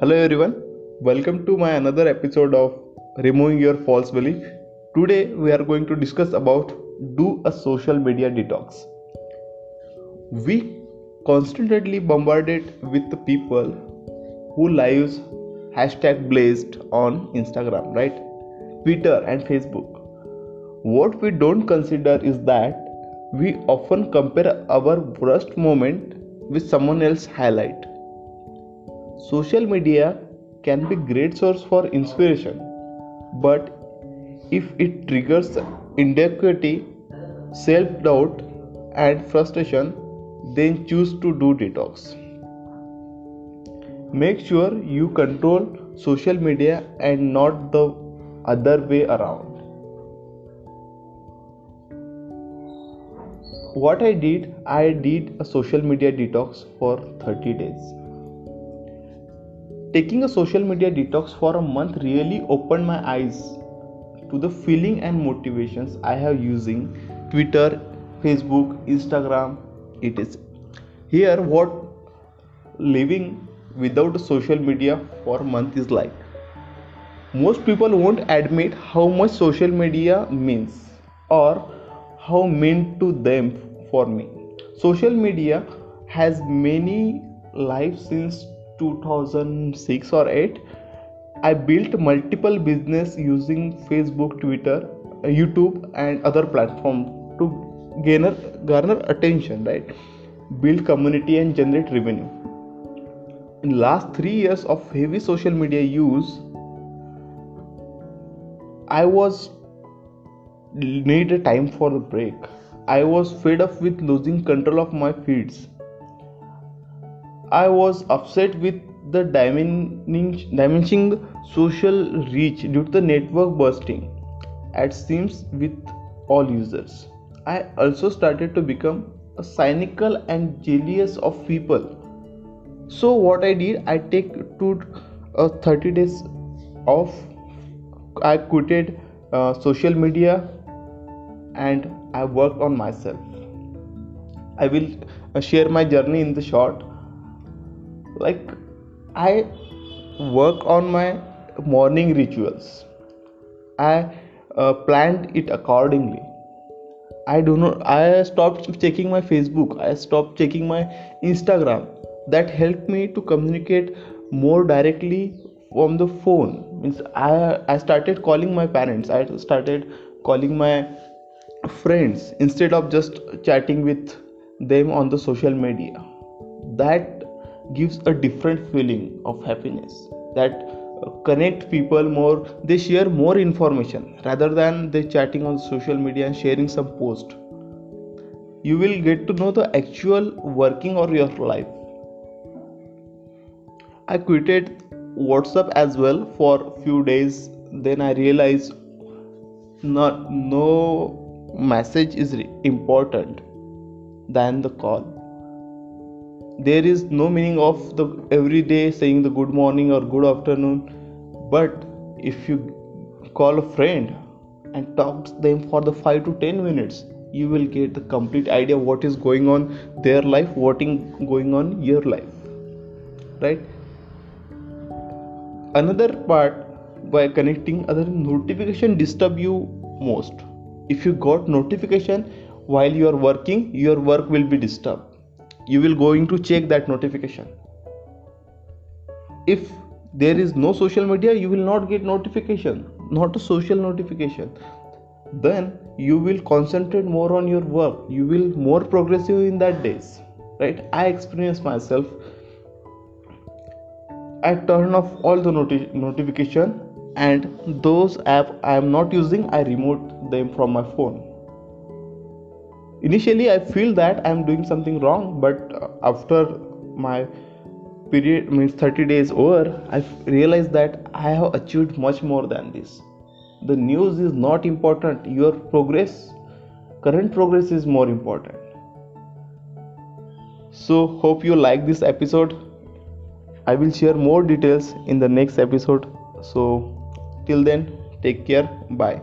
Hello everyone, welcome to my another episode of Removing Your False Belief. Today we are going to discuss about do a social media detox. We constantly bombarded with people who lives hashtag blazed on Instagram, right? Twitter and Facebook. What we don't consider is that we often compare our worst moment with someone else's highlight social media can be great source for inspiration but if it triggers inadequacy self-doubt and frustration then choose to do detox. Make sure you control social media and not the other way around. What i did? I did a social media detox for 30 days Taking a social media detox for a month really opened my eyes to the feeling and motivations I have using Twitter, Facebook, Instagram, It is Here what living without social media for a month is like. Most people won't admit how much social media means or how meant to them for me. Social media has many lives since 2006 or 8 i built multiple business using facebook twitter uh, youtube and other platforms to garner garner attention right? Build community and generate revenue. In last 3 years of heavy social media use i was need a time for a break. I was fed up with losing control of my feeds I was upset with the diminishing social reach due to the network bursting at seams with all users. I also started to become a cynical and jealous of people. So what I did, I take to uh, 30 days off. I quitted uh, social media and I worked on myself. I will uh, share my journey in the short like i work on my morning rituals. I uh, planned it accordingly. I do not i stopped checking my facebook. I stopped checking my instagram. That helped me to communicate more directly from the phone. Means i i started calling my parents. I started calling my friends instead of just chatting with them on the social media. That gives a different feeling of happiness that uh, connect people more. They share more information rather than they chatting on social media and sharing some post. You will get to know the actual working of your life. I quitted whatsapp as well for few days. Then i realized not no message is important than the call there is no meaning of the every day saying the good morning or good afternoon but if you call a friend and talk to them for the 5 to 10 minutes you will get the complete idea what is going on their life what is going on your life right? Another part by connecting other notification disturb you most. If you got notification while you are working your work will be disturbed you will going to check that notification. If there is no social media you will not get notification not a social notification. Then you will concentrate more on your work. You will more progressive in that days right? I experience myself i turn off all the noti- notification and those app i am not using i remove them from my phone initially i feel that i'm doing something wrong but uh, after my period means 30 days over i realized that i have achieved much more than this. The news is not important. Your progress current progress is more important. So hope you like this episode. I will share more details in the next episode. So till then take care. Bye